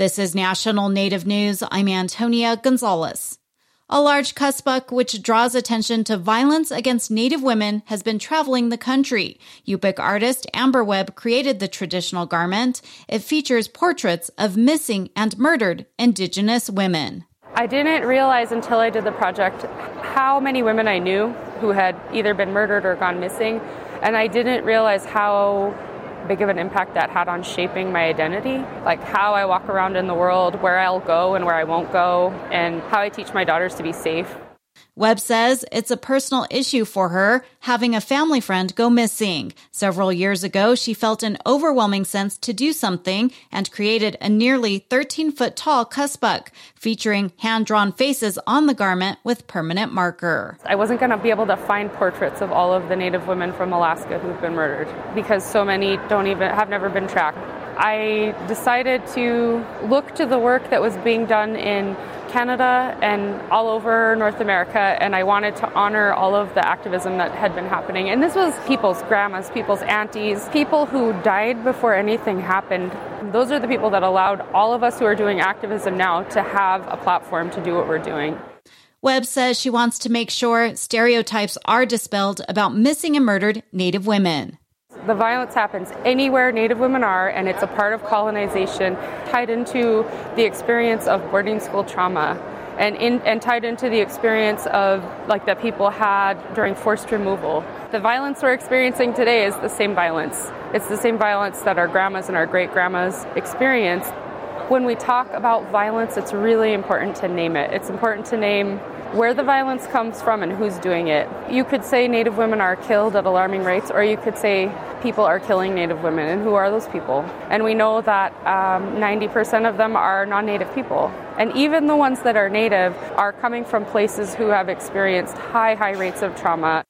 This is National Native News. I'm Antonia Gonzalez. A large qaspeq which draws attention to violence against Native women has been traveling the country. Yup'ik artist Amber Webb created the traditional garment. It features portraits of missing and murdered Indigenous women. I didn't realize until I did the project how many women I knew who had either been murdered or gone missing, and I didn't realize how big of an impact that had on shaping my identity, like how I walk around in the world, where I'll go and where I won't go, and how I teach my daughters to be safe. Webb says it's a personal issue for her having a family friend go missing. Several years ago, she felt an overwhelming sense to do something and created a nearly 13 foot tall qaspeq featuring hand drawn faces on the garment with permanent marker. I wasn't going to be able to find portraits of all of the Native women from Alaska who've been murdered because so many don't even have never been tracked. I decided to look to the work that was being done in Canada and all over North America, and I wanted to honor all of the activism that had been happening. And this was people's grandmas, people's aunties, people who died before anything happened. Those are the people that allowed all of us who are doing activism now to have a platform to do what we're doing. Webb says she wants to make sure stereotypes are dispelled about missing and murdered Native women. The violence happens anywhere Native women are, and it's a part of colonization tied into the experience of boarding school trauma. And, in, and tied into the experience of like that people had during forced removal. The violence we're experiencing today is the same violence. It's the same violence that our grandmas and our great grandmas experienced. When we talk about violence, it's really important to name it. It's important to name where the violence comes from and who's doing it. You could say Native women are killed at alarming rates, or you could say people are killing Native women, and who are those people? And we know that um, 90% of them are non Native people. And even the ones that are Native are coming from places who have experienced high, high rates of trauma.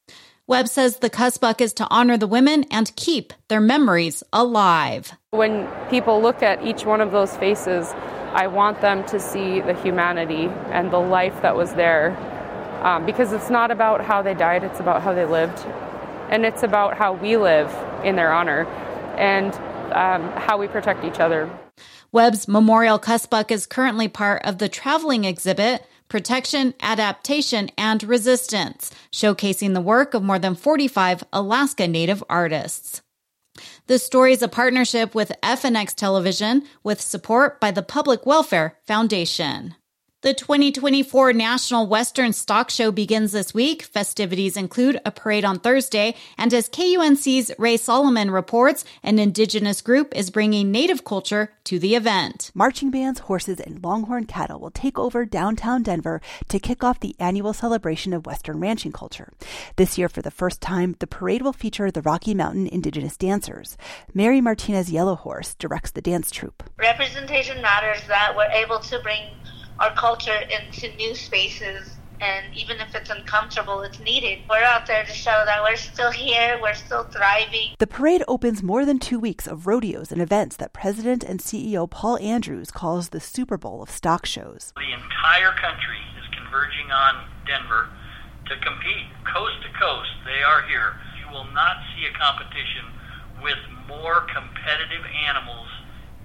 Webb says the qaspeq is to honor the women and keep their memories alive. When people look at each one of those faces, I want them to see the humanity and the life that was there. Um, because it's not about how they died, it's about how they lived. And it's about how we live in their honor and um, how we protect each other. Webb's Memorial Qaspeq is currently part of the traveling exhibit Protection, Adaptation, and Resistance, showcasing the work of more than 45 Alaska Native artists. The story is a partnership with FNX Television with support by the Public Welfare Foundation. The 2024 National Western Stock Show begins this week. Festivities include a parade on Thursday, and as KUNC's Ray Solomon reports, an indigenous group is bringing native culture to the event. Marching bands, horses, and longhorn cattle will take over downtown Denver to kick off the annual celebration of Western ranching culture. This year, for the first time, the parade will feature the Rocky Mountain indigenous dancers. Mary Martinez Yellow Horse directs the dance troupe. Representation matters that we're able to bring our culture into new spaces and even if it's uncomfortable, it's needed. We're out there to show that we're still here, we're still thriving. The parade opens more than two weeks of rodeos and events that President and CEO Paul Andrews calls the Super Bowl of stock shows. The entire country is converging on Denver to compete coast to coast. They are here. You will not see a competition with more competitive animals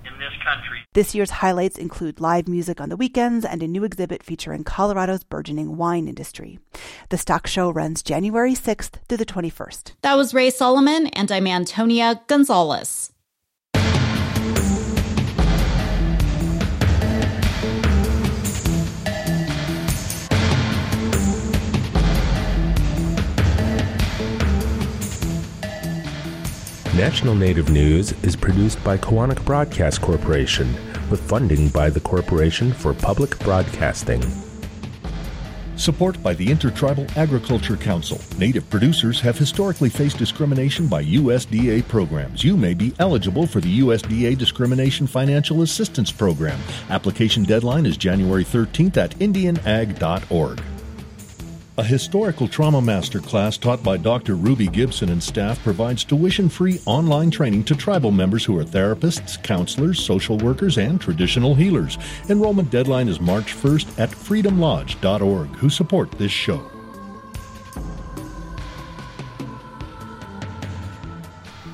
in this country. This year's highlights include live music on the weekends and a new exhibit featuring Colorado's burgeoning wine industry. The stock show runs January 6th through the 21st. That was Ray Solomon, and I'm Antonia Gonzalez. National Native News is produced by Koahnic Broadcast Corporation with funding by the Corporation for Public Broadcasting. Support by the Intertribal Agriculture Council. Native producers have historically faced discrimination by USDA programs. You may be eligible for the USDA Discrimination Financial Assistance Program. Application deadline is January 13th at indianag.org. A historical trauma master class taught by Dr. Ruby Gibson and staff provides tuition free online training to tribal members who are therapists, counselors, social workers, and traditional healers. Enrollment deadline is March 1st at freedomlodge.org, who support this show.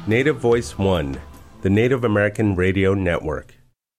Native Voice One, the Native American Radio Network.